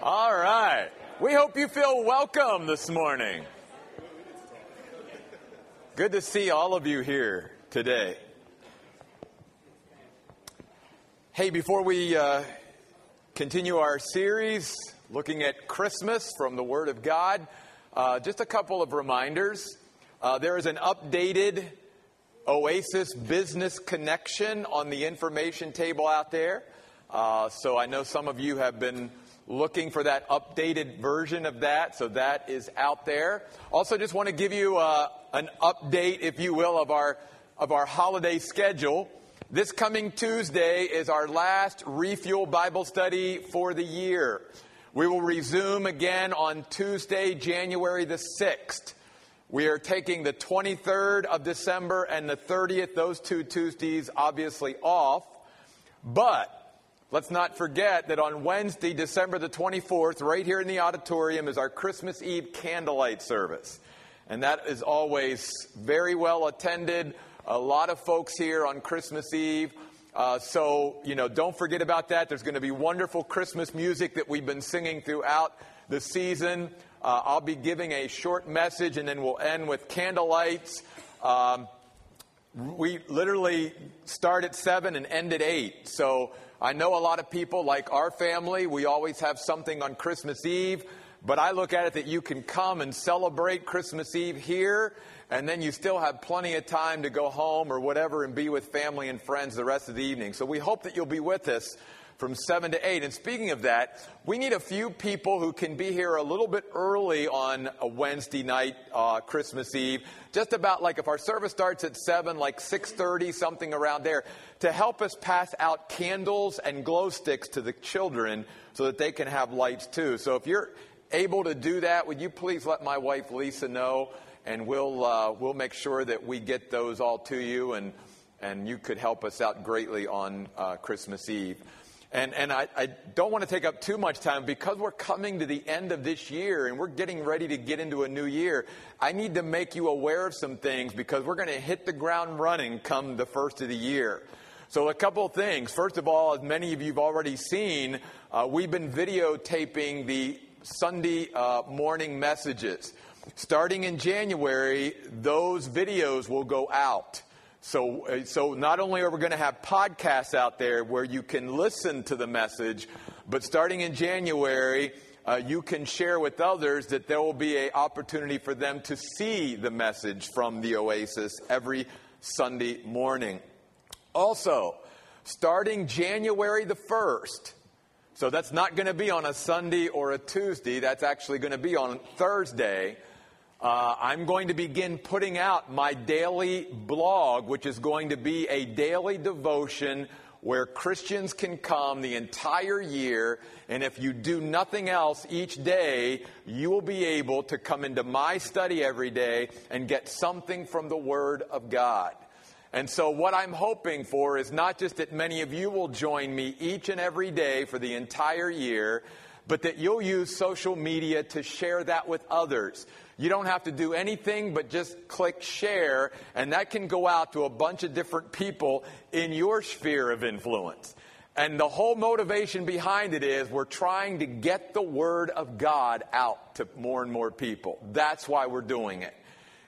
All right. We hope you feel welcome this morning. Good to see all of you here today. Hey, before we uh, continue our series looking at Christmas from the Word of God, uh, just a couple of reminders. Uh, there is an updated Oasis Business Connection on the information table out there. Uh, so I know some of you have been looking for that updated version of that, so that is out there. Also, just want to give you uh, an update, if you will, of our of our holiday schedule. This coming Tuesday is our last refuel Bible study for the year. We will resume again on Tuesday, January the 6th. We are taking the 23rd of December and the 30th, those two Tuesdays, obviously off. But Let's not forget that on Wednesday, December the 24th, right here in the auditorium, is our Christmas Eve candlelight service. And that is always very well attended. A lot of folks here on Christmas Eve. Uh, so, you know, don't forget about that. There's going to be wonderful Christmas music that we've been singing throughout the season. Uh, I'll be giving a short message and then we'll end with candlelights. Um, we literally start at 7 and end at 8. So, I know a lot of people, like our family, we always have something on Christmas Eve, but I look at it that you can come and celebrate Christmas Eve here, and then you still have plenty of time to go home or whatever and be with family and friends the rest of the evening. So we hope that you'll be with us from 7 to 8. And speaking of that, we need a few people who can be here a little bit early on a Wednesday night, uh, Christmas Eve. Just about like if our service starts at 7, like 6.30, something around there, to help us pass out candles and glow sticks to the children so that they can have lights too. So if you're able to do that, would you please let my wife Lisa know? And we'll, uh, we'll make sure that we get those all to you and, and you could help us out greatly on uh, Christmas Eve. And, and I, I, don't want to take up too much time because we're coming to the end of this year and we're getting ready to get into a new year. I need to make you aware of some things because we're going to hit the ground running come the first of the year. So, a couple of things. First of all, as many of you have already seen, uh, we've been videotaping the Sunday uh, morning messages. Starting in January, those videos will go out. So, uh, so not only are we going to have podcasts out there where you can listen to the message, but starting in January, uh, you can share with others that there will be an opportunity for them to see the message from the Oasis every Sunday morning. Also, starting January the 1st, so that's not going to be on a Sunday or a Tuesday, that's actually going to be on Thursday. Uh, I'm going to begin putting out my daily blog, which is going to be a daily devotion where Christians can come the entire year. And if you do nothing else each day, you will be able to come into my study every day and get something from the Word of God. And so, what I'm hoping for is not just that many of you will join me each and every day for the entire year, but that you'll use social media to share that with others. You don't have to do anything but just click share, and that can go out to a bunch of different people in your sphere of influence. And the whole motivation behind it is we're trying to get the Word of God out to more and more people. That's why we're doing it.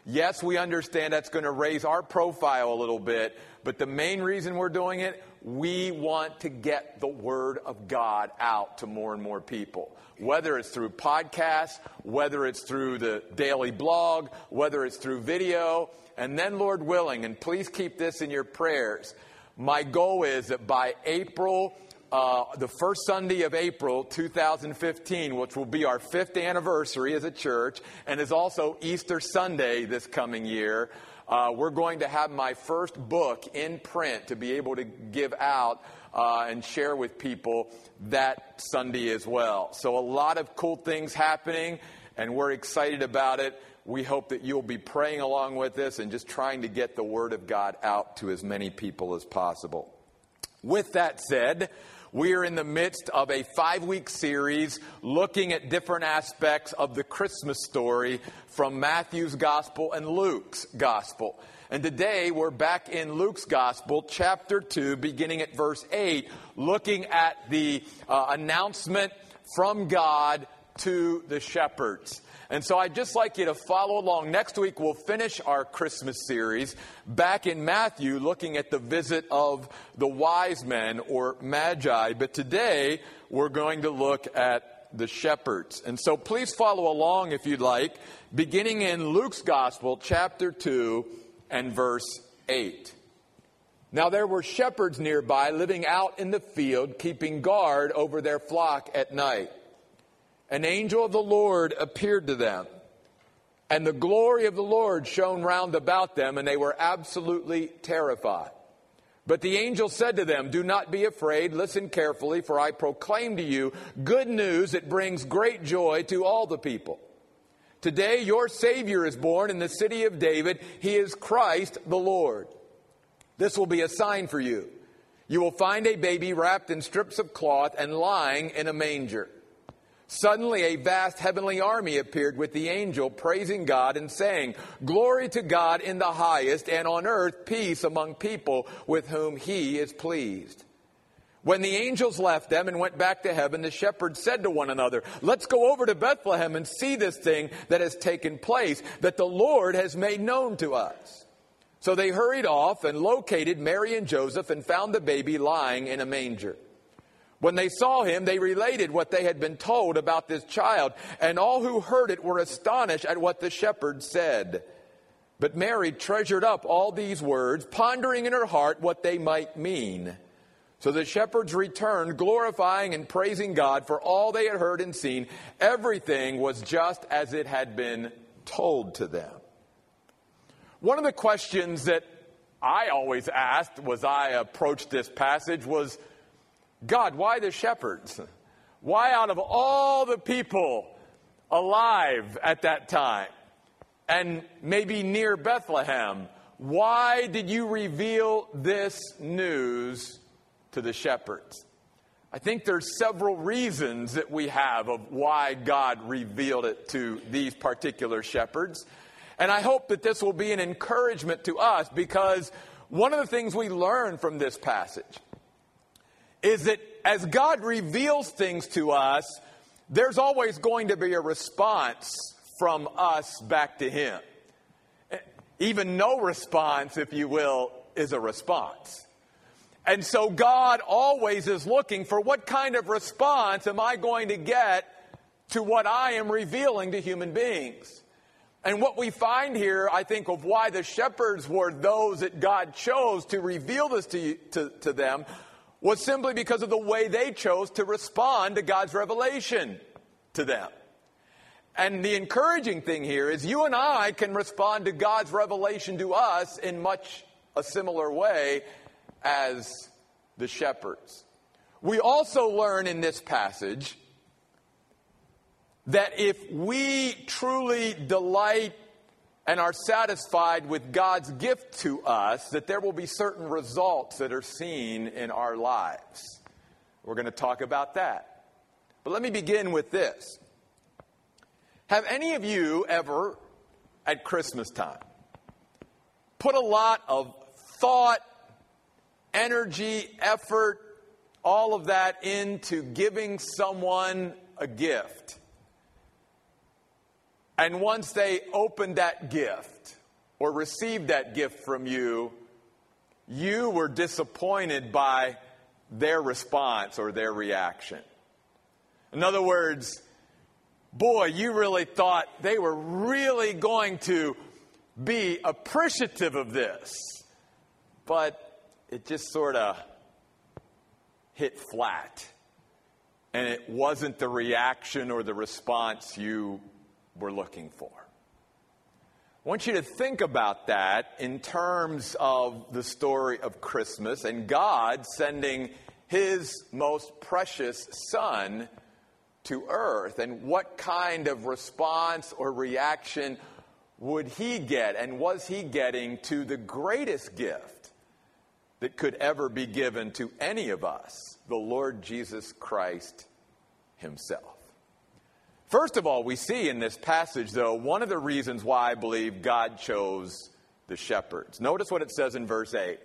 Yes, we understand that's going to raise our profile a little bit, but the main reason we're doing it, we want to get the Word of God out to more and more people whether it's through podcasts, whether it's through the daily blog, whether it's through video. And then, Lord willing, and please keep this in your prayers, my goal is that by April, uh, the first Sunday of April 2015, which will be our fifth anniversary as a church, and is also Easter Sunday this coming year, uh, we're going to have my first book in print to be able to give out uh, and share with people that Sunday as well. So, a lot of cool things happening, and we're excited about it. We hope that you'll be praying along with us and just trying to get the Word of God out to as many people as possible. With that said, we are in the midst of a five week series looking at different aspects of the Christmas story from Matthew's Gospel and Luke's Gospel. And today we're back in Luke's Gospel, chapter 2, beginning at verse 8, looking at the uh, announcement from God to the shepherds. And so I'd just like you to follow along. Next week, we'll finish our Christmas series back in Matthew, looking at the visit of the wise men or magi. But today, we're going to look at the shepherds. And so please follow along if you'd like, beginning in Luke's Gospel, chapter 2 and verse 8. Now there were shepherds nearby living out in the field, keeping guard over their flock at night an angel of the Lord appeared to them, and the glory of the Lord shone round about them, and they were absolutely terrified. But the angel said to them, Do not be afraid, listen carefully, for I proclaim to you good news that brings great joy to all the people. Today your Savior is born in the city of David. He is Christ the Lord. This will be a sign for you. You will find a baby wrapped in strips of cloth and lying in a manger. Suddenly, a vast heavenly army appeared with the angel, praising God and saying, Glory to God in the highest, and on earth peace among people with whom he is pleased. When the angels left them and went back to heaven, the shepherds said to one another, Let's go over to Bethlehem and see this thing that has taken place, that the Lord has made known to us. So they hurried off and located Mary and Joseph and found the baby lying in a manger. When they saw him, they related what they had been told about this child, and all who heard it were astonished at what the shepherds said. But Mary treasured up all these words, pondering in her heart what they might mean. So the shepherds returned, glorifying and praising God for all they had heard and seen. Everything was just as it had been told to them. One of the questions that I always asked was I approached this passage was, God, why the shepherds? Why, out of all the people alive at that time and maybe near Bethlehem, why did you reveal this news to the shepherds? I think there's several reasons that we have of why God revealed it to these particular shepherds. And I hope that this will be an encouragement to us because one of the things we learn from this passage is that as God reveals things to us, there's always going to be a response from us back to Him. Even no response, if you will, is a response. And so God always is looking for what kind of response am I going to get to what I am revealing to human beings. And what we find here, I think, of why the shepherds were those that God chose to reveal this to, to, to them was simply because of the way they chose to respond to God's revelation to them. And the encouraging thing here is you and I can respond to God's revelation to us in much a similar way as the shepherds. We also learn in this passage that if we truly delight and are satisfied with God's gift to us, that there will be certain results that are seen in our lives. We're going to talk about that. But let me begin with this. Have any of you ever, at Christmas time, put a lot of thought, energy, effort, all of that into giving someone a gift? And once they opened that gift or received that gift from you, you were disappointed by their response or their reaction. In other words, boy, you really thought they were really going to be appreciative of this. But it just sort of hit flat. And it wasn't the reaction or the response you we're looking for. I want you to think about that in terms of the story of Christmas and God sending his most precious son to earth and what kind of response or reaction would he get and was he getting to the greatest gift that could ever be given to any of us, the Lord Jesus Christ himself. First of all, we see in this passage, though, one of the reasons why I believe God chose the shepherds. Notice what it says in verse 8.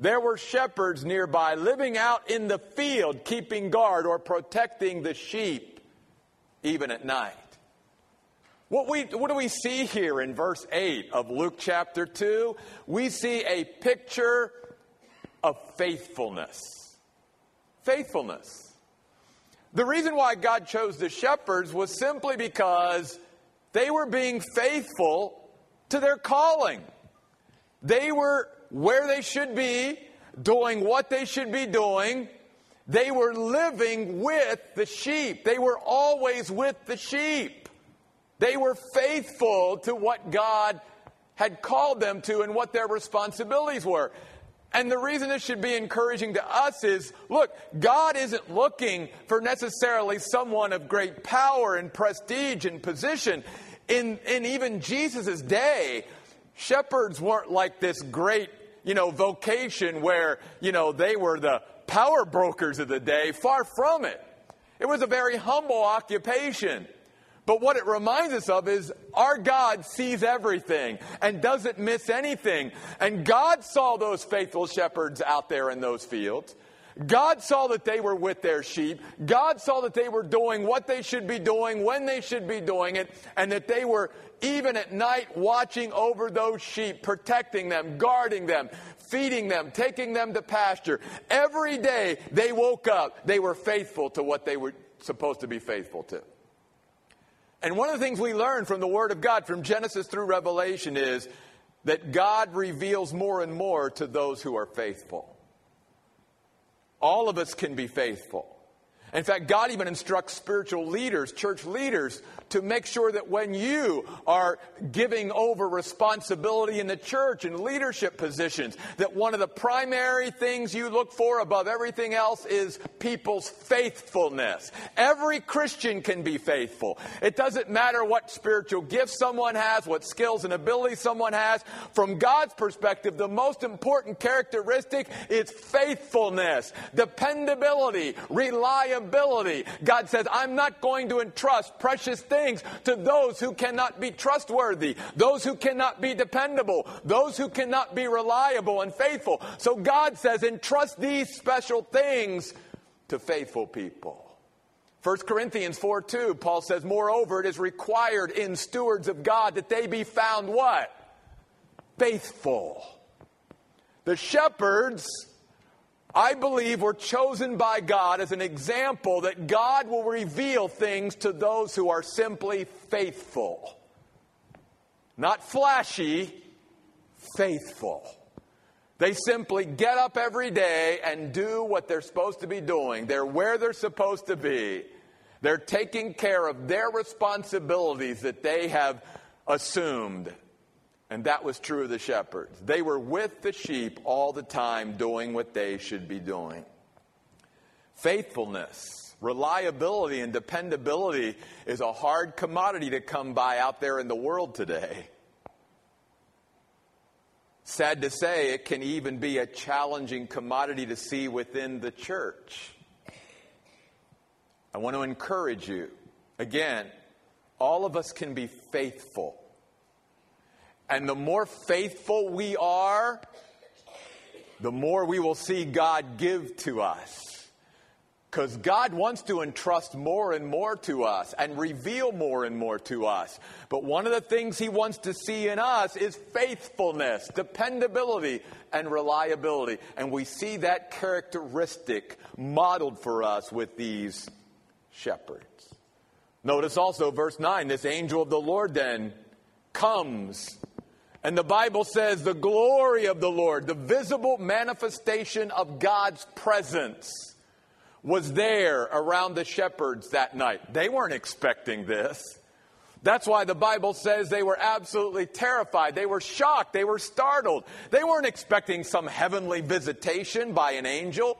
There were shepherds nearby living out in the field, keeping guard or protecting the sheep. even at night. What, we, what do we see here in verse 8 of Luke chapter 2? We see a picture of faithfulness. Faithfulness. The reason why God chose the shepherds was simply because they were being faithful to their calling. They were where they should be, doing what they should be doing. They were living with the sheep. They were always with the sheep. They were faithful to what God had called them to and what their responsibilities were. And the reason this should be encouraging to us is look, God isn't looking for necessarily someone of great power and prestige and position. In, in even Jesus' day, shepherds weren't like this great, you know, vocation where, you know, they were the power brokers of the day. Far from it. It was a very humble occupation. But what it reminds us of is our God sees everything and doesn't miss anything. And God saw those faithful shepherds out there in those fields. God saw that they were with their sheep. God saw that they were doing what they should be doing when they should be doing it, and that they were even at night watching over those sheep, protecting them, guarding them, feeding them, taking them to pasture. Every day they woke up, they were faithful to what they were supposed to be faithful to. And one of the things we learn from the Word of God, from Genesis through Revelation, is that God reveals more and more to those who are faithful. All of us can be faithful. In fact, God even instructs spiritual leaders, church leaders, to make sure that when you are giving over responsibility in the church and leadership positions, that one of the primary things you look for above everything else is people's faithfulness. Every Christian can be faithful. It doesn't matter what spiritual gifts someone has, what skills and abilities someone has. From God's perspective, the most important characteristic is faithfulness, dependability, reliability. God says, I'm not going to entrust precious things things to those who cannot be trustworthy, those who cannot be dependable, those who cannot be reliable and faithful. So God says, entrust these special things to faithful people. 1 Corinthians 4 2, Paul says, Moreover, it is required in stewards of God that they be found what? Faithful. The shepherds I believe we're chosen by God as an example that God will reveal things to those who are simply faithful. Not flashy, faithful. They simply get up every day and do what they're supposed to be doing. They're where they're supposed to be. They're taking care of their responsibilities that they have assumed. And that was true of the shepherds. They were with the sheep all the time, doing what they should be doing. Faithfulness, reliability, and dependability is a hard commodity to come by out there in the world today. Sad to say, it can even be a challenging commodity to see within the church. I want to encourage you. Again, all of us can be faithful and the more faithful we are, the more we will see God give to us. Because God wants to entrust more and more to us and reveal more and more to us. But one of the things He wants to see in us is faithfulness, dependability, and reliability. And we see that characteristic modeled for us with these shepherds. Notice also verse 9 this angel of the Lord then comes and the Bible says the glory of the Lord, the visible manifestation of God's presence, was there around the shepherds that night. They weren't expecting this. That's why the Bible says they were absolutely terrified. They were shocked. They were startled. They weren't expecting some heavenly visitation by an angel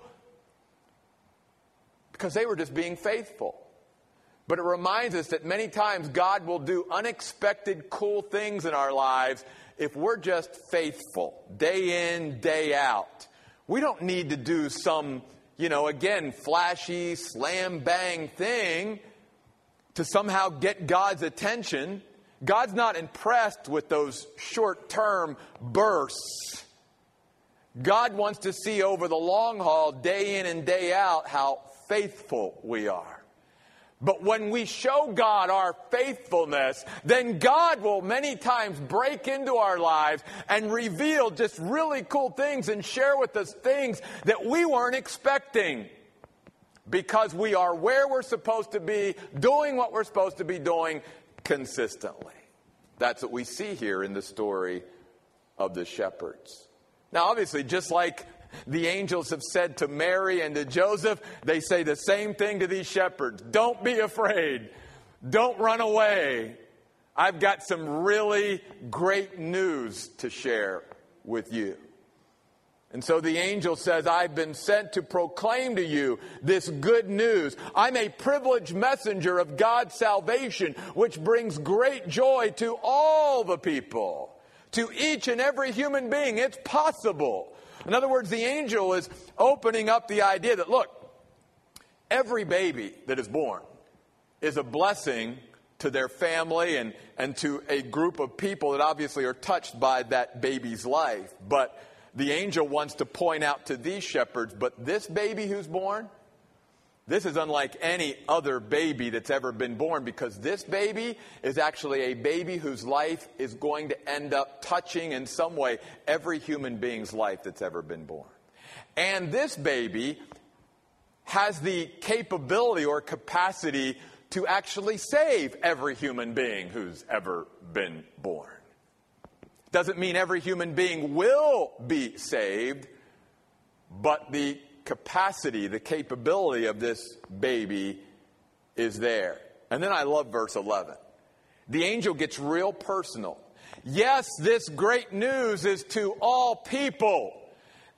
because they were just being faithful. But it reminds us that many times God will do unexpected, cool things in our lives if we're just faithful day in, day out, we don't need to do some, you know, again, flashy, slam bang thing to somehow get God's attention. God's not impressed with those short term bursts. God wants to see over the long haul, day in and day out, how faithful we are. But when we show God our faithfulness, then God will many times break into our lives and reveal just really cool things and share with us things that we weren't expecting. Because we are where we're supposed to be, doing what we're supposed to be doing consistently. That's what we see here in the story of the shepherds. Now, obviously, just like the angels have said to Mary and to Joseph, they say the same thing to these shepherds Don't be afraid, don't run away. I've got some really great news to share with you. And so the angel says, I've been sent to proclaim to you this good news. I'm a privileged messenger of God's salvation, which brings great joy to all the people, to each and every human being. It's possible. In other words, the angel is opening up the idea that, look, every baby that is born is a blessing to their family and, and to a group of people that obviously are touched by that baby's life. But the angel wants to point out to these shepherds, but this baby who's born, this is unlike any other baby that's ever been born because this baby is actually a baby whose life is going to end up touching in some way every human being's life that's ever been born. And this baby has the capability or capacity to actually save every human being who's ever been born. Doesn't mean every human being will be saved, but the capacity, the capability of this baby is there. And then I love verse 11. The angel gets real personal. Yes, this great news is to all people.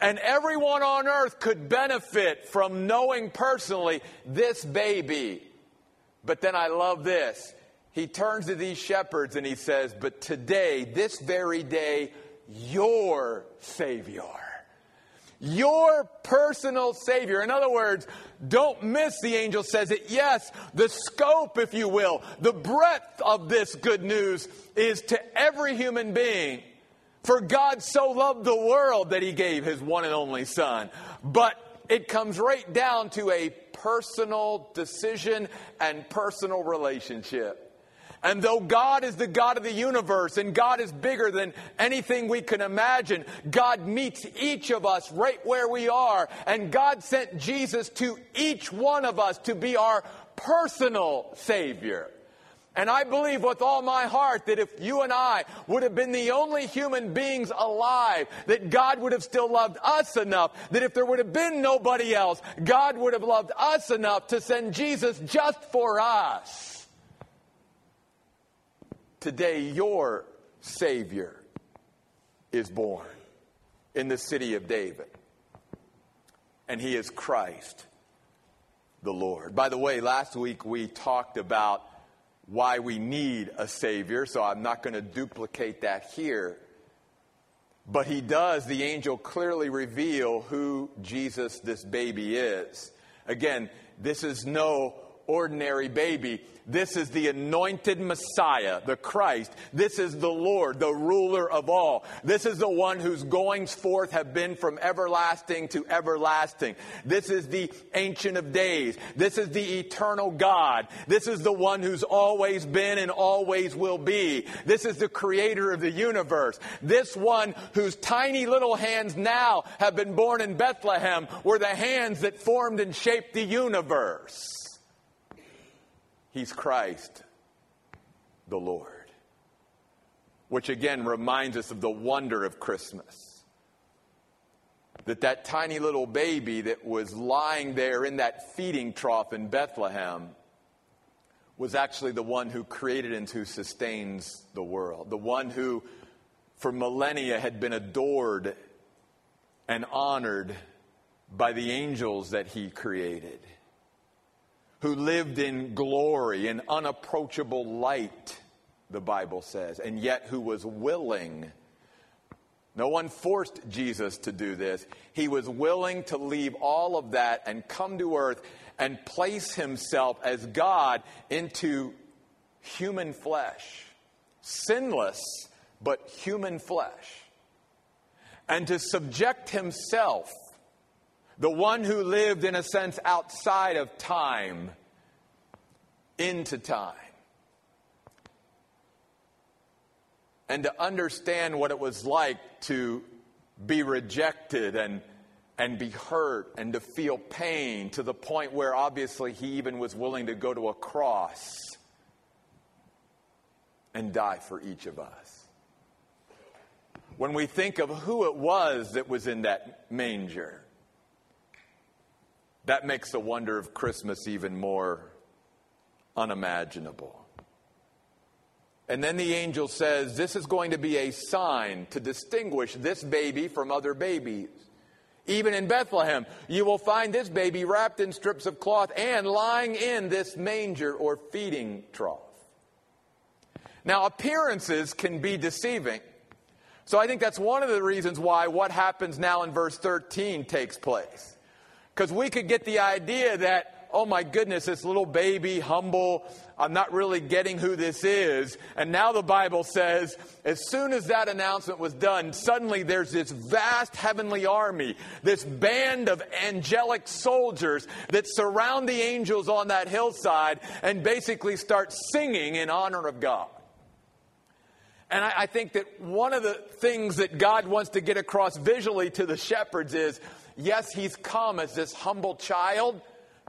And everyone on earth could benefit from knowing personally this baby. But then I love this he turns to these shepherds and he says, But today, this very day, your Savior, your personal Savior. In other words, don't miss, the angel says it. Yes, the scope, if you will, the breadth of this good news is to every human being. For God so loved the world that he gave his one and only Son. But it comes right down to a personal decision and personal relationship. And though God is the God of the universe and God is bigger than anything we can imagine, God meets each of us right where we are. And God sent Jesus to each one of us to be our personal Savior. And I believe with all my heart that if you and I would have been the only human beings alive, that God would have still loved us enough, that if there would have been nobody else, God would have loved us enough to send Jesus just for us. Today, your Savior is born in the city of David, and He is Christ the Lord. By the way, last week we talked about why we need a Savior, so I'm not going to duplicate that here. But he does, the angel clearly reveal who Jesus, this baby, is. Again, this is no ordinary baby. This is the anointed Messiah, the Christ. This is the Lord, the ruler of all. This is the one whose goings forth have been from everlasting to everlasting. This is the Ancient of Days. This is the eternal God. This is the one who's always been and always will be. This is the creator of the universe. This one whose tiny little hands now have been born in Bethlehem were the hands that formed and shaped the universe. He's Christ, the Lord. Which again reminds us of the wonder of Christmas. That that tiny little baby that was lying there in that feeding trough in Bethlehem was actually the one who created and who sustains the world. The one who, for millennia, had been adored and honored by the angels that he created who lived in glory and unapproachable light, the Bible says, and yet who was willing. No one forced Jesus to do this. He was willing to leave all of that and come to earth and place himself as God into human flesh. Sinless, but human flesh. And to subject himself the one who lived, in a sense, outside of time, into time and to understand what it was like to be rejected and, and be hurt and to feel pain to the point where obviously he even was willing to go to a cross and die for each of us. When we think of who it was that was in that manger, that makes the wonder of Christmas even more unimaginable. And then the angel says, This is going to be a sign to distinguish this baby from other babies. Even in Bethlehem, you will find this baby wrapped in strips of cloth and lying in this manger or feeding trough. Now, appearances can be deceiving. So I think that's one of the reasons why what happens now in verse 13 takes place. Because we could get the idea that oh my goodness, this little baby, humble, I'm not really getting who this is. And now the Bible says, as soon as that announcement was done, suddenly there's this vast heavenly army, this band of angelic soldiers that surround the angels on that hillside and basically start singing in honor of God. And I, I, think that one of the things that God wants to get across visually to the shepherds is yes, he's come as this humble child,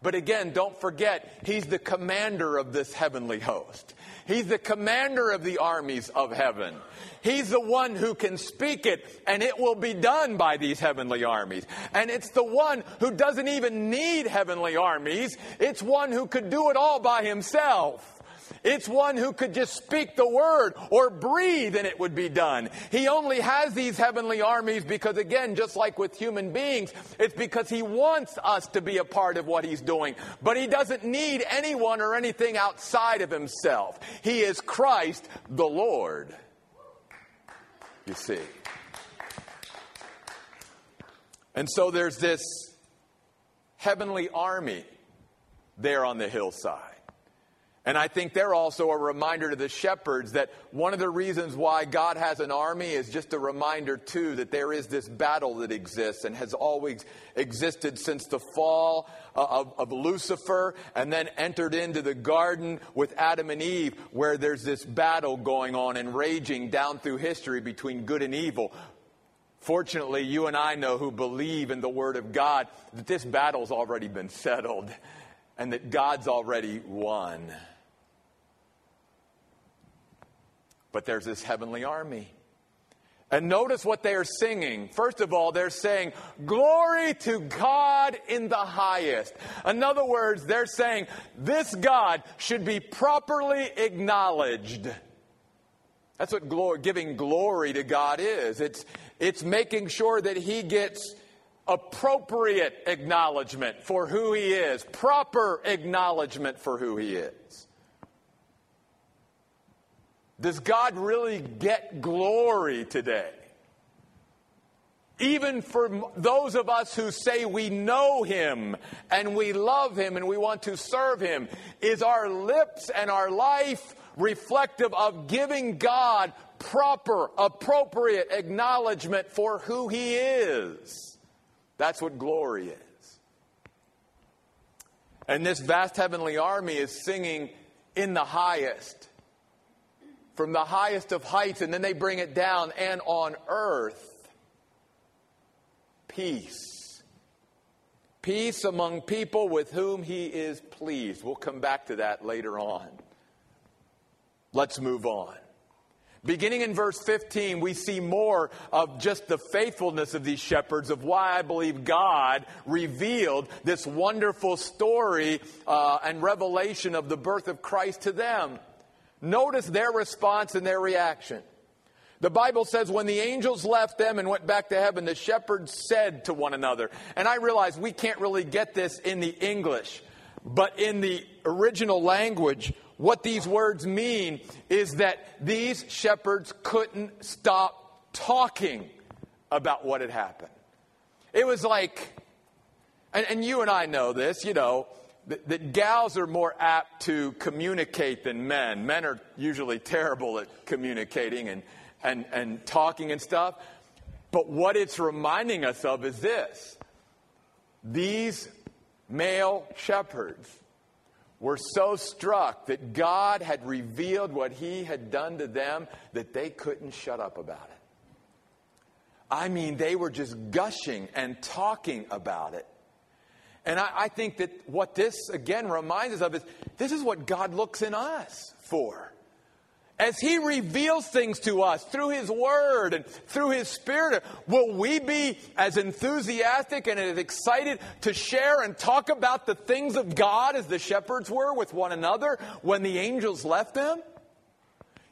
but again, don't forget, he's the commander of this heavenly host. He's the commander of the armies of heaven. He's the one who can speak it, and it will be done by these heavenly armies. And it's the one who doesn't even need heavenly armies, it's one who could do it all by himself. It's one who could just speak the word or breathe and it would be done. He only has these heavenly armies because, again, just like with human beings, it's because he wants us to be a part of what he's doing. But he doesn't need anyone or anything outside of himself. He is Christ the Lord. You see. And so there's this heavenly army there on the hillside. And I think they're also a reminder to the shepherds that one of the reasons why God has an army is just a reminder, too, that there is this battle that exists and has always existed since the fall uh, of, of Lucifer and then entered into the garden with Adam and Eve, where there's this battle going on and raging down through history between good and evil. Fortunately, you and I know who believe in the Word of God that this battle's already been settled and that God's already won. But there's this heavenly army. And notice what they are singing. First of all, they're saying, Glory to God in the highest. In other words, they're saying, This God should be properly acknowledged. That's what glory, giving glory to God is. It's, it's making sure that He gets appropriate acknowledgement for who He is, proper acknowledgement for who He is. Does God really get glory today? Even for those of us who say we know Him and we love Him and we want to serve Him, is our lips and our life reflective of giving God proper, appropriate acknowledgement for who He is? That's what glory is. And this vast heavenly army is singing in the highest from the highest of heights, and then they bring it down, and on earth, peace. Peace among people with whom he is pleased. We'll come back to that later on. Let's move on. Beginning in verse 15, we see more of just the faithfulness of these shepherds, of why I believe God revealed this wonderful story uh, and revelation of the birth of Christ to them. Notice their response and their reaction. The Bible says when the angels left them and went back to heaven, the shepherds said to one another, and I realize we can't really get this in the English, but in the original language, what these words mean is that these shepherds couldn't stop talking about what had happened. It was like, and, and you and I know this, you know, that, that gals are more apt to communicate than men. Men are usually terrible at communicating and, and, and talking and stuff. But what it's reminding us of is this these male shepherds were so struck that God had revealed what he had done to them that they couldn't shut up about it. I mean, they were just gushing and talking about it. And I, I, think that what this again reminds us of is this is what God looks in us for. As He reveals things to us through His Word and through His Spirit, will we be as enthusiastic and as excited to share and talk about the things of God as the shepherds were with one another when the angels left them?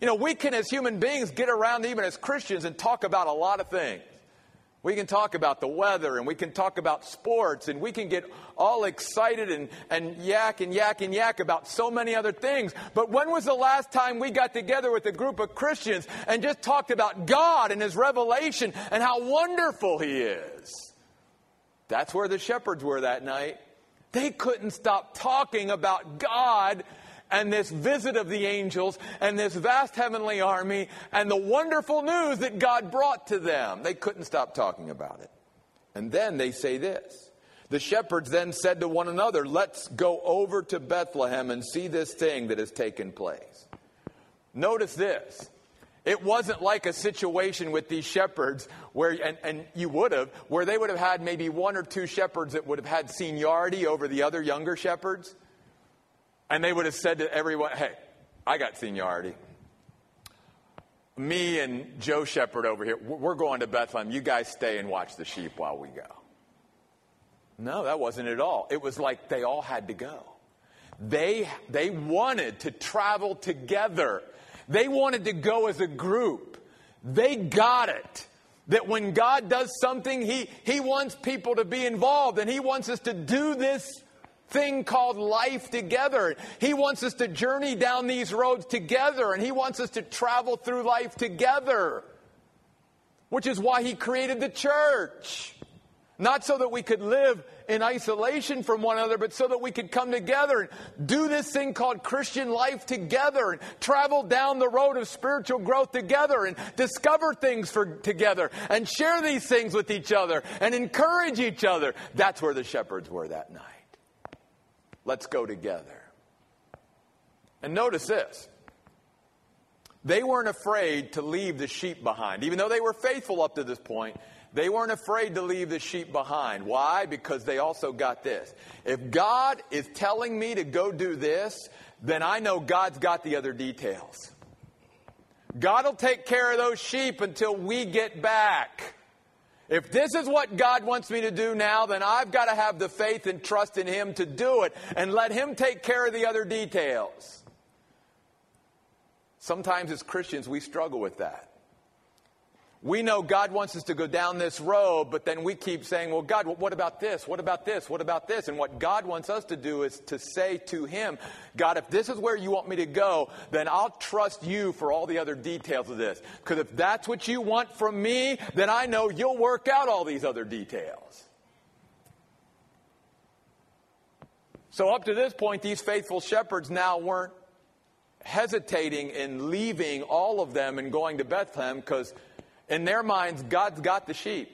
You know, we can, as human beings, get around even as Christians and talk about a lot of things. We can talk about the weather and we can talk about sports and we can get all excited and, and yak and yak and yak about so many other things. But when was the last time we got together with a group of Christians and just talked about God and His revelation and how wonderful He is? That's where the shepherds were that night. They couldn't stop talking about God and this visit of the angels and this vast heavenly army and the wonderful news that God brought to them. They couldn't stop talking about it. And then they say this. The shepherds then said to one another, Let's go over to Bethlehem and see this thing that has taken place. Notice this. It wasn't like a situation with these shepherds where, and, and, you would have, where they would have had maybe one or two shepherds that would have had seniority over the other younger shepherds. And they would have said to everyone, hey, I got seniority. Me and Joe Shepherd over here, we're going to Bethlehem. You guys stay and watch the sheep while we go. No, that wasn't at all. It was like they all had to go. They, they wanted to travel together. They wanted to go as a group. They got it. That when God does something, he, he wants people to be involved and He wants us to do this thing called life together. He wants us to journey down these roads together, and He wants us to travel through life together, which is why He created the church. Not so that we could live in isolation from one another, but so that we could come together and do this thing called Christian life together and travel down the road of spiritual growth together and discover things for, together and share these things with each other and encourage each other. That's where the shepherds were that night. Let's go together. And notice this. They weren't afraid to leave the sheep behind. Even though they were faithful up to this point, they weren't afraid to leave the sheep behind. Why? Because they also got this. If God is telling me to go do this, then I know God's got the other details. God will take care of those sheep until we get back. If this is what God wants me to do now, then I've got to have the faith and trust in Him to do it and let Him take care of the other details. Sometimes as Christians, we struggle with that. We know God wants us to go down this road, but then we keep saying, well, God, what about this? What about this? What about this? And what God wants us to do is to say to Him, God, if this is where you want me to go, then I'll trust you for all the other details of this. Because if that's what you want from me, then I know you'll work out all these other details. So, up to this point, these faithful shepherds now weren't hesitating in leaving all of them and going to Bethlehem because in their minds, God's got the sheep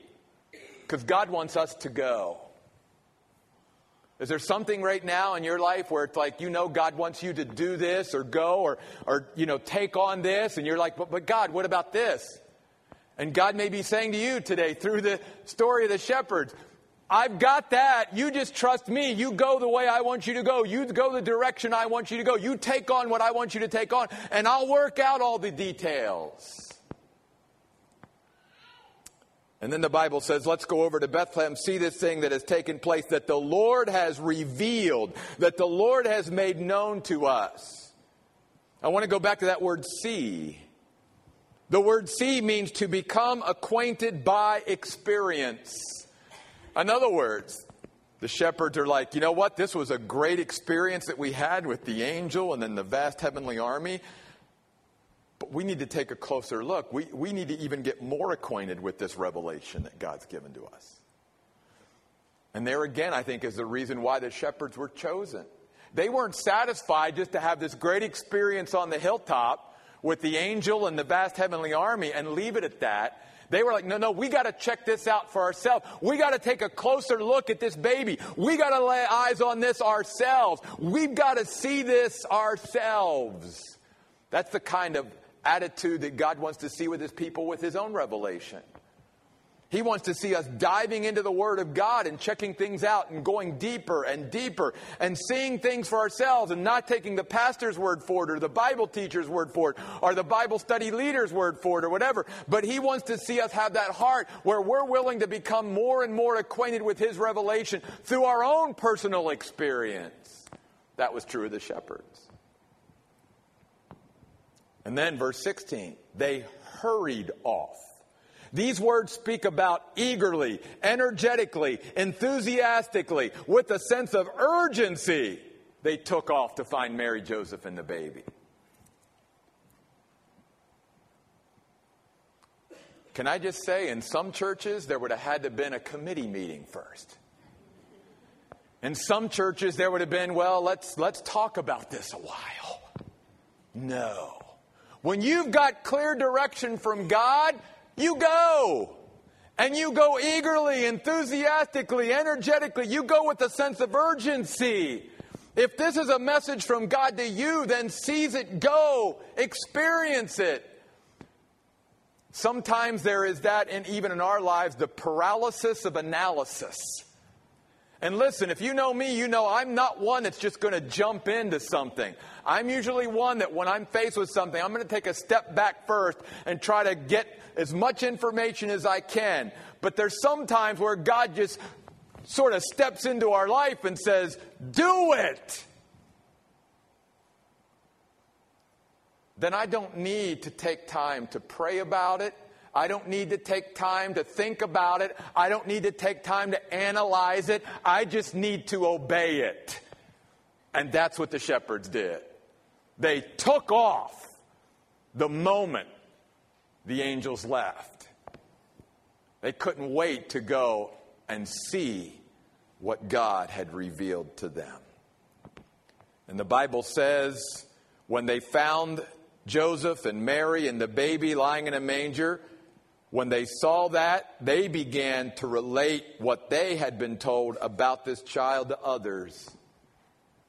because God wants us to go. Is there something right now in your life where it's like you know God wants you to do this or go or, or you know, take on this and you're like, but, but God, what about this? And God may be saying to you today through the story of the shepherds, I've got that. You just trust me. You go the way I want you to go. You go the direction I want you to go. You take on what I want you to take on, and I'll work out all the details. And then the Bible says, let's go over to Bethlehem, see this thing that has taken place, that the Lord has revealed, that the Lord has made known to us. I want to go back to that word see. The word see means to become acquainted by experience. In other words, the shepherds are like, you know what? This was a great experience that we had with the angel and then the vast heavenly army. We need to take a closer look. We, we need to even get more acquainted with this revelation that God's given to us. And there again, I think, is the reason why the shepherds were chosen. They weren't satisfied just to have this great experience on the hilltop with the angel and the vast heavenly army and leave it at that. They were like, no, no, we got to check this out for ourselves. We got to take a closer look at this baby. We got to lay eyes on this ourselves. We've got to see this ourselves. That's the kind of attitude that God wants to see with his people with his own revelation. He wants to see us diving into the Word of God and checking things out and going deeper and deeper and seeing things for ourselves and not taking the pastor's word for it or the Bible teacher's word for it or the Bible study leader's word for it or whatever. But He wants to see us have that heart where we're willing to become more and more acquainted with His revelation through our own personal experience. That was true of the shepherds. And then, verse 16, they hurried off. These words speak about eagerly, energetically, enthusiastically, with a sense of urgency. They took off to find Mary, Joseph, and the baby. Can I just say, in some churches, there would have had to have been a committee meeting first. In some churches, there would have been, well, let's, let's talk about this a while. No. When you've got clear direction from God, you go. And you go eagerly, enthusiastically, energetically. You go with a sense of urgency. If this is a message from God to you, then seize it, go, experience it. Sometimes there is that, and even in our lives, the paralysis of analysis. And listen, if you know me, you know I'm not one that's just going to jump into something. I'm usually one that when I'm faced with something, I'm going to take a step back first and try to get as much information as I can. But there's some times where God just sort of steps into our life and says, Do it. Then I don't need to take time to pray about it. I don't need to take time to think about it. I don't need to take time to analyze it. I just need to obey it. And that's what the shepherds did. They took off the moment the angels left. They couldn't wait to go and see what God had revealed to them. And the Bible says when they found Joseph and Mary and the baby lying in a manger, when they saw that, they began to relate what they had been told about this child to others.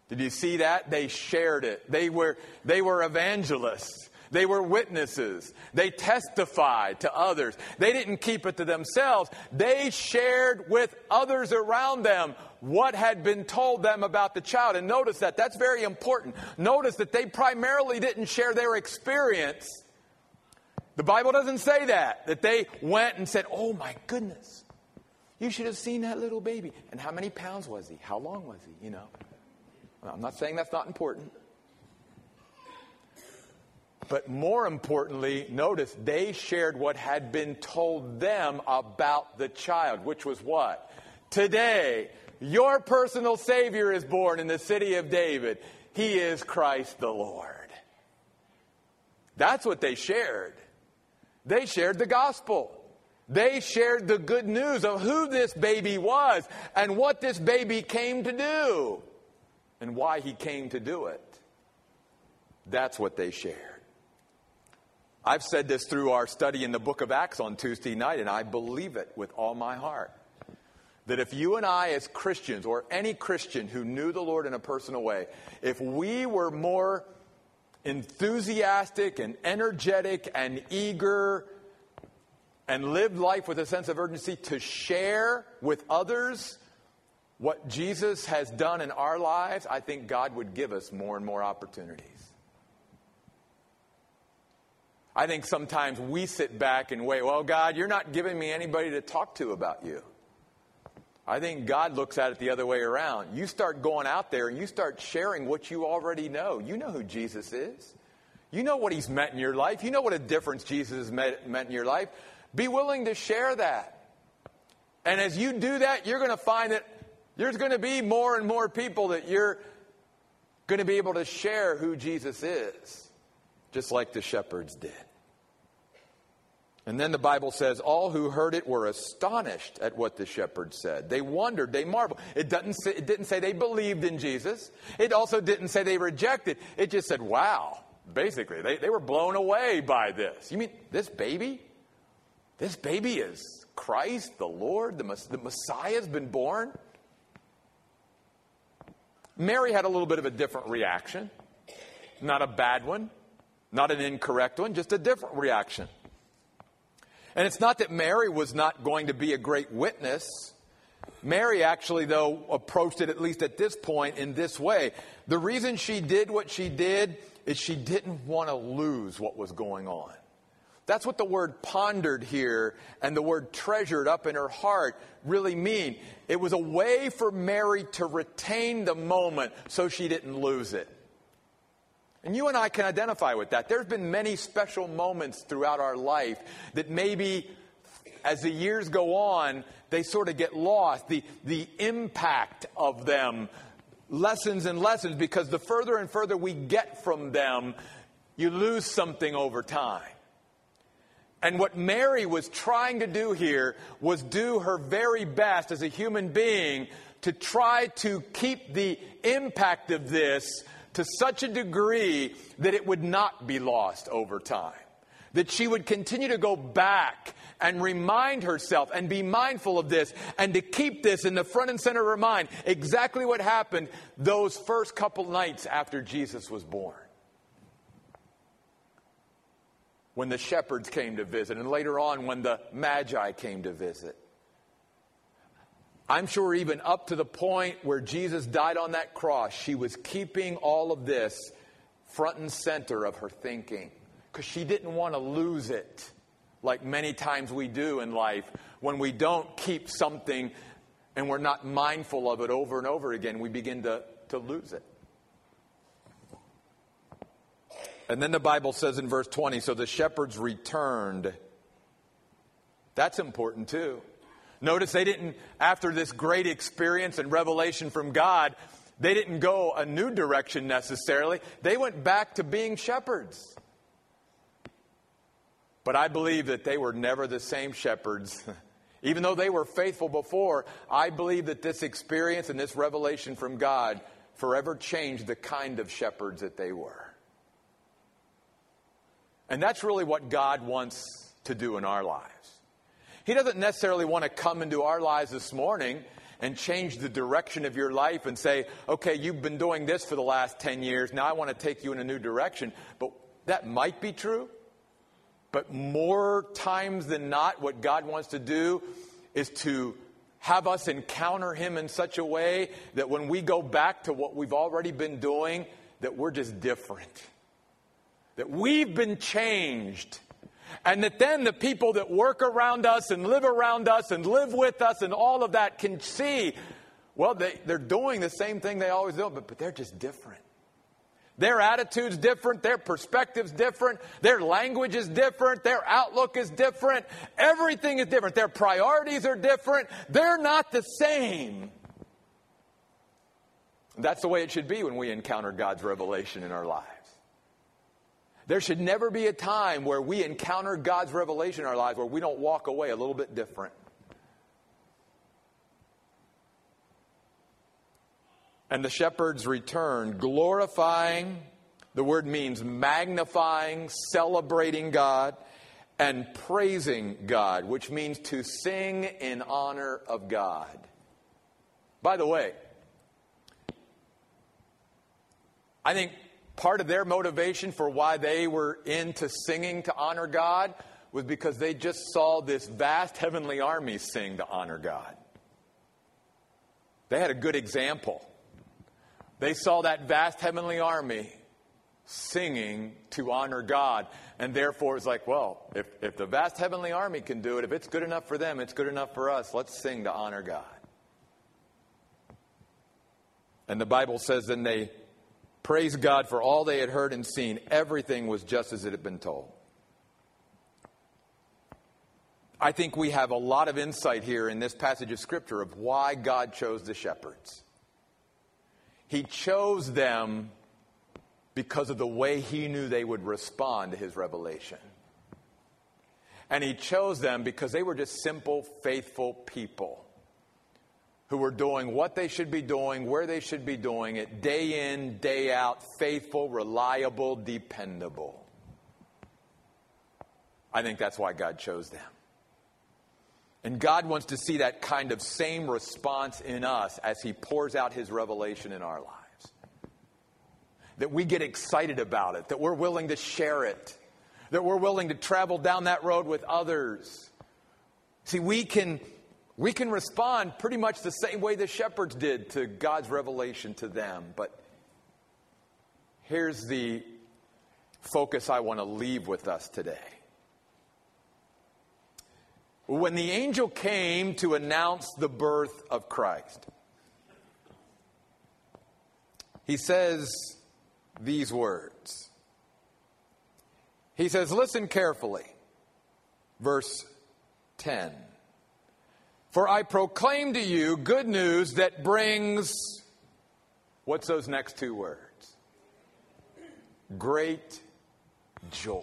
Did you see that? They shared it. They were, they were evangelists. They were witnesses. They testified to others. They didn't keep it to themselves. They shared with others around them what had been told them about the child. And notice that. That's very important. Notice that they primarily didn't share their experience. The Bible doesn't say that. That they went and said, Oh my goodness, you should have seen that little baby. And how many pounds was he? How long was he? You know. I'm not saying that's not important. But more importantly, notice they shared what had been told them about the child, which was what? Today, your personal Savior is born in the city of David. He is Christ the Lord. That's what they shared. They shared the gospel. They shared the good news of who this baby was and what this baby came to do and why he came to do it. That's what they shared. I've said this through our study in the book of Acts on Tuesday night, and I believe it with all my heart. That if you and I, as Christians, or any Christian who knew the Lord in a personal way, if we were more enthusiastic and energetic and eager and lived life with a sense of urgency to share with others what Jesus has done in our lives, I think God would give us more and more opportunities. I think sometimes we sit back and wait, well, God, you're not giving me anybody to talk to about you. I think God looks at it the other way around. You start going out there and you start sharing what you already know. You know who Jesus is. You know what he's meant in your life. You know what a difference Jesus has meant, meant in your life. Be willing to share that. And as you do that, you're going to find that there's going to be more and more people that you're going to be able to share who Jesus is, just like the shepherds did. And then the Bible says, all who heard it were astonished at what the shepherds said. They wondered, they marveled. It, doesn't say, it didn't say they believed in Jesus. It also didn't say they rejected. It just said, wow. Basically, they, they were blown away by this. You mean this baby? This baby is Christ, the Lord, the, the Messiah has been born. Mary had a little bit of a different reaction. Not a bad one, not an incorrect one, just a different reaction. And it's not that Mary was not going to be a great witness. Mary actually, though, approached it at least at this point in this way. The reason she did what she did is she didn't want to lose what was going on. That's what the word pondered here and the word treasured up in her heart really mean. It was a way for Mary to retain the moment so she didn't lose it. And you and I can identify with that. There's been many special moments throughout our life that maybe as the years go on, they sort of get lost. The, the impact of them lessens and lessens because the further and further we get from them, you lose something over time. And what Mary was trying to do here was do her very best as a human being to try to keep the impact of this to such a degree that it would not be lost over time. That she would continue to go back and remind herself and be mindful of this and to keep this in the front and center of her mind exactly what happened those first couple nights after Jesus was born. When the shepherds came to visit, and later on when the Magi came to visit. I'm sure even up to the point where Jesus died on that cross, she was keeping all of this front and center of her thinking because she didn't want to lose it like many times we do in life. When we don't keep something and we're not mindful of it over and over again, we begin to, to lose it. And then the Bible says in verse 20 so the shepherds returned. That's important too. Notice they didn't, after this great experience and revelation from God, they didn't go a new direction necessarily. They went back to being shepherds. But I believe that they were never the same shepherds. Even though they were faithful before, I believe that this experience and this revelation from God forever changed the kind of shepherds that they were. And that's really what God wants to do in our lives. He doesn't necessarily want to come into our lives this morning and change the direction of your life and say, okay, you've been doing this for the last 10 years. Now I want to take you in a new direction. But that might be true. But more times than not, what God wants to do is to have us encounter Him in such a way that when we go back to what we've already been doing, that we're just different. That we've been changed and that then the people that work around us and live around us and live with us and all of that can see, well, they, they're doing the same thing they always do, but, but they're just different. Their attitude's different, their perspective's different, their language is different, their outlook is different, everything is different, their priorities are different, they're not the same. That's the way it should be when we encounter God's revelation in our lives. There should never be a time where we encounter God's revelation in our lives where we don't walk away a little bit different. And the shepherds returned, glorifying, the word means magnifying, celebrating God, and praising God, which means to sing in honor of God. By the way, I think part of their motivation for why they were into singing to honor God was because they just saw this vast heavenly army sing to honor God. They had a good example. They saw that vast heavenly army singing to honor God. And therefore, it's like, well, if, if the vast heavenly army can do it, if it's good enough for them, it's good enough for us. Let's sing to honor God. And the Bible says then they Praise God for all they had heard and seen. Everything was just as it had been told. I think we have a lot of insight here in this passage of Scripture of why God chose the shepherds. He chose them because of the way He knew they would respond to His revelation. And He chose them because they were just simple, faithful people who are doing what they should be doing, where they should be doing it, day in, day out, faithful, reliable, dependable. I think that's why God chose them. And God wants to see that kind of same response in us as He pours out His revelation in our lives. That we get excited about it, that we're willing to share it, that we're willing to travel down that road with others. See, we can, we can respond pretty much the same way the shepherds did to God's revelation to them. But here's the focus I want to leave with us today. When the angel came to announce the birth of Christ, he says these words. He says, Listen carefully. Verse 10. For I proclaim to you good news that brings, what's those next two words? Great joy.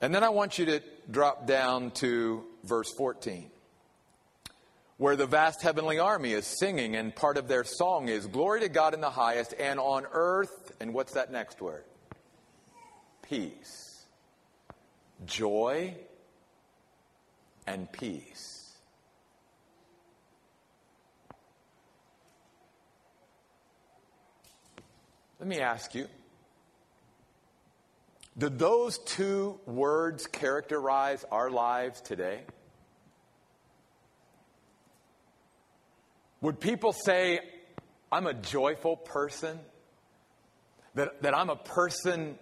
And then I want you to drop down to verse 14, where the vast heavenly army is singing, and part of their song is Glory to God in the highest, and on earth, and what's that next word? Peace, joy, and peace. Let me ask you do those two words characterize our lives today? Would people say, I'm a joyful person? That, that I'm a person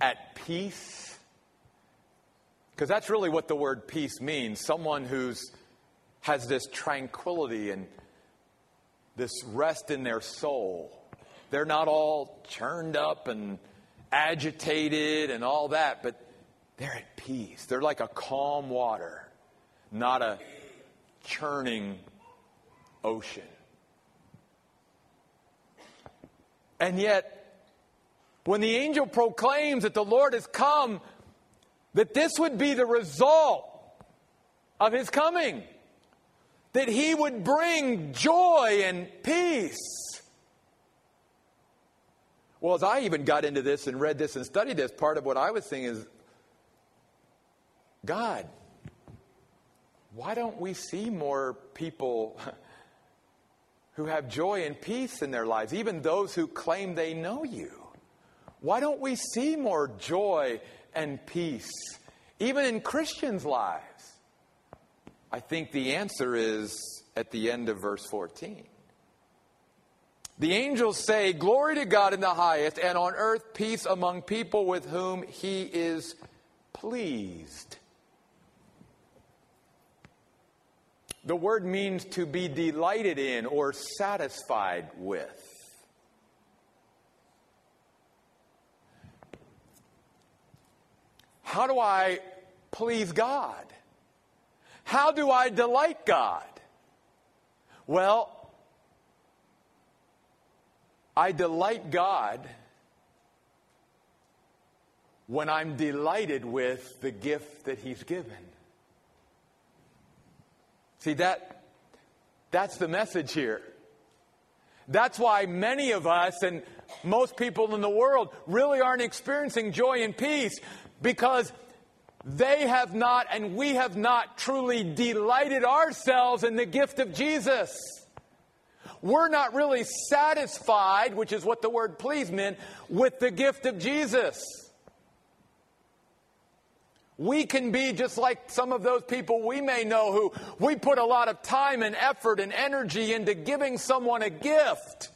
at peace? Because that's really what the word peace means someone who's has this tranquility and this rest in their soul. They're not all churned up and agitated and all that, but they're at peace. They're like a calm water, not a churning ocean. And yet, when the angel proclaims that the Lord has come, that this would be the result of his coming, that he would bring joy and peace well, as I even got into this and read this and studied this, part of what I was saying is God, why don't we see more people who have joy and peace in their lives, even those who claim they know you? Why don't we see more joy and peace, even in Christians' lives? I think the answer is at the end of verse 14. The angels say, Glory to God in the highest, and on earth peace among people with whom he is pleased. The word means to be delighted in or satisfied with. How do I please God? How do I delight God? Well, I delight God when I'm delighted with the gift that He's given. See, that, that's the message here. That's why many of us and most people in the world really aren't experiencing joy and peace because they have not and we have not truly delighted ourselves in the gift of Jesus we're not really satisfied, which is what the word please meant, with the gift of Jesus. We can be just like some of those people we may know who we put a lot of time and effort and energy into giving someone a gift.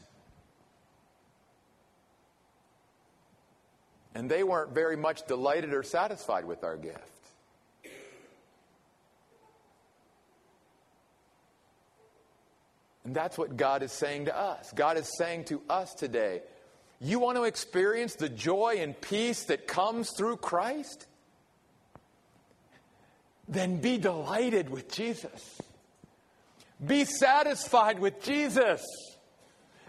And they weren't very much delighted or satisfied with our gift. And that's what God is saying to us. God is saying to us today, you want to experience the joy and peace that comes through Christ? Then be delighted with Jesus. Be satisfied with Jesus.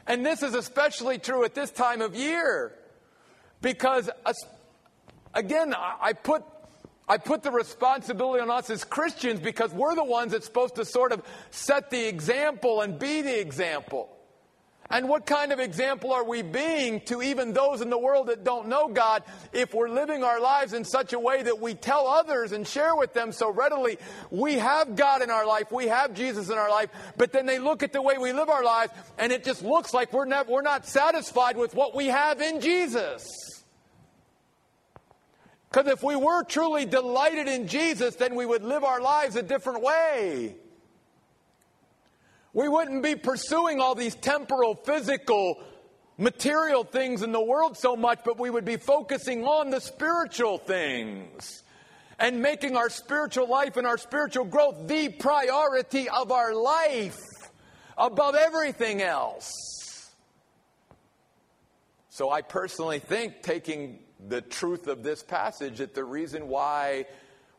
And this is especially true at this time of year because, uh, again, I put I put the responsibility on us as Christians because we're the ones that's supposed to sort of set the example and be the example. And what kind of example are we being to even those in the world that don't know God if we're living our lives in such a way that we tell others and share with them so readily we have God in our life, we have Jesus in our life, but then they look at the way we live our lives and it just looks like we're not, we're not satisfied with what we have in Jesus. Because if we were truly delighted in Jesus, then we would live our lives a different way. We wouldn't be pursuing all these temporal, physical, material things in the world so much, but we would be focusing on the spiritual things and making our spiritual life and our spiritual growth the priority of our life above everything else. So I personally think, taking the truth of this passage, that the reason why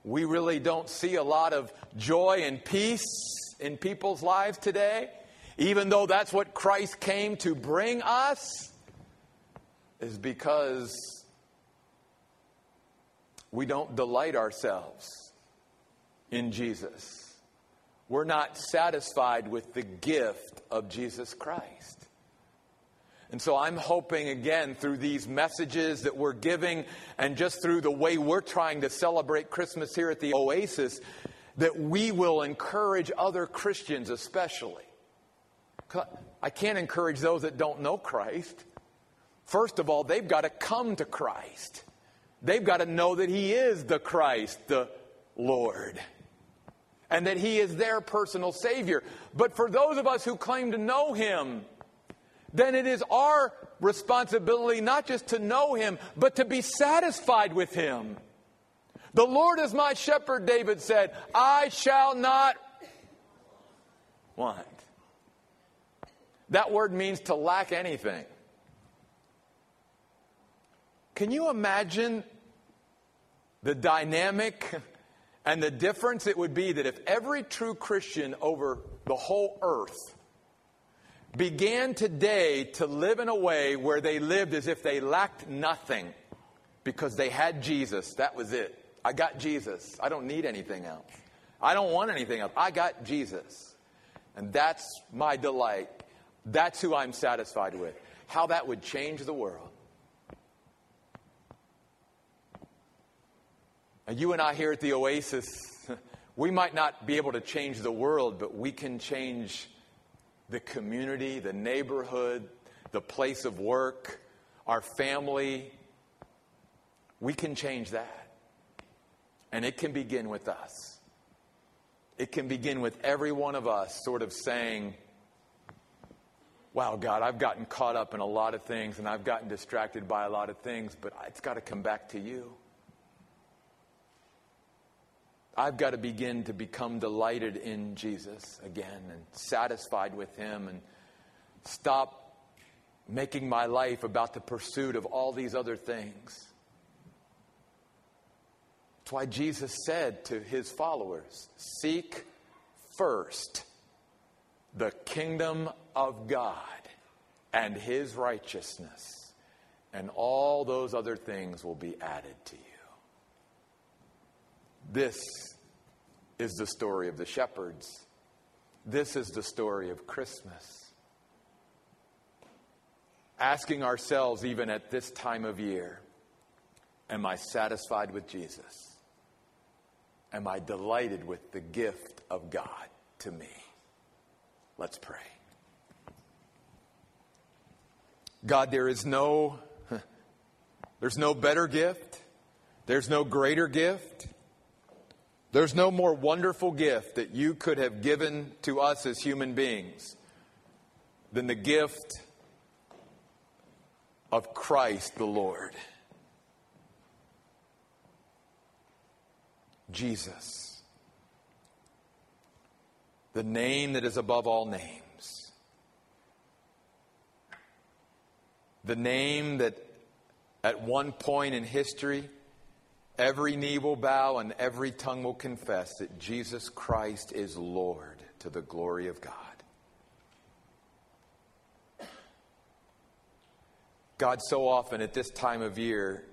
we really don't see a lot of joy and peace in people's lives today, even though that's what Christ came to bring us, is because we don't delight ourselves in Jesus. We're not satisfied with the gift of Jesus Christ. And so I'm hoping again through these messages that we're giving and just through the way we're trying to celebrate Christmas here at the Oasis that we will encourage other Christians, especially. I can't encourage those that don't know Christ. First of all, they've got to come to Christ. They've got to know that He is the Christ, the Lord, and that He is their personal Savior. But for those of us who claim to know Him, then it is our responsibility not just to know Him, but to be satisfied with Him. The Lord is my shepherd, David said. I shall not want. That word means to lack anything. Can you imagine the dynamic and the difference it would be that if every true Christian over the whole earth began today to live in a way where they lived as if they lacked nothing because they had Jesus? That was it. I got Jesus. I don't need anything else. I don't want anything else. I got Jesus. And that's my delight. That's who I'm satisfied with. How that would change the world. And you and I here at the Oasis, we might not be able to change the world, but we can change the community, the neighborhood, the place of work, our family. We can change that. And it can begin with us. It can begin with every one of us sort of saying, Wow, God, I've gotten caught up in a lot of things and I've gotten distracted by a lot of things, but it's got to come back to you. I've got to begin to become delighted in Jesus again and satisfied with Him and stop making my life about the pursuit of all these other things. That's why Jesus said to his followers Seek first the kingdom of God and his righteousness, and all those other things will be added to you. This is the story of the shepherds. This is the story of Christmas. Asking ourselves, even at this time of year, Am I satisfied with Jesus? am I delighted with the gift of God to me? Let's pray. God, there is no there's no better gift. There's no greater gift. There's no more wonderful gift that you could have given to us as human beings than the gift of Christ the Lord. Jesus, the name that is above all names, the name that at one point in history, every knee will bow and every tongue will confess that Jesus Christ is Lord to the glory of God. God, so often at this time of year,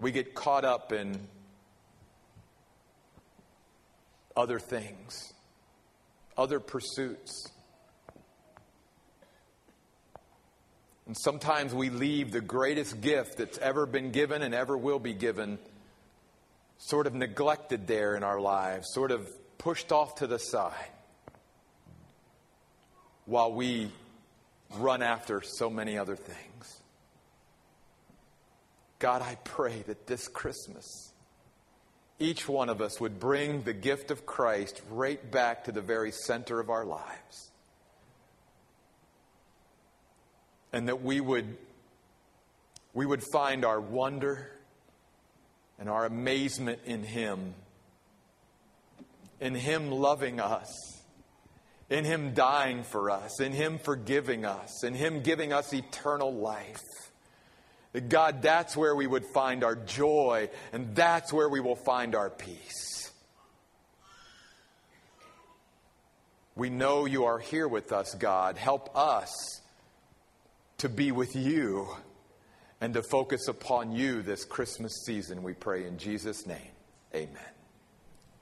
We get caught up in other things, other pursuits, And sometimes we leave the greatest gift that's ever been given and ever will be given sort of neglected there in our lives, sort of pushed off to the side while we run after so many other things. God, I pray that this Christmas, each one of us would bring the gift of Christ right back to the very center of our lives. And that we would, we would find our wonder and our amazement in Him, in Him loving us, in Him dying for us, in Him forgiving us, in Him giving us eternal life. That God, that's where we would find our joy, and that's where we will find our peace. We know you are here with us, God. Help us to be with you and to focus upon you this Christmas season, we pray in Jesus' name. Amen.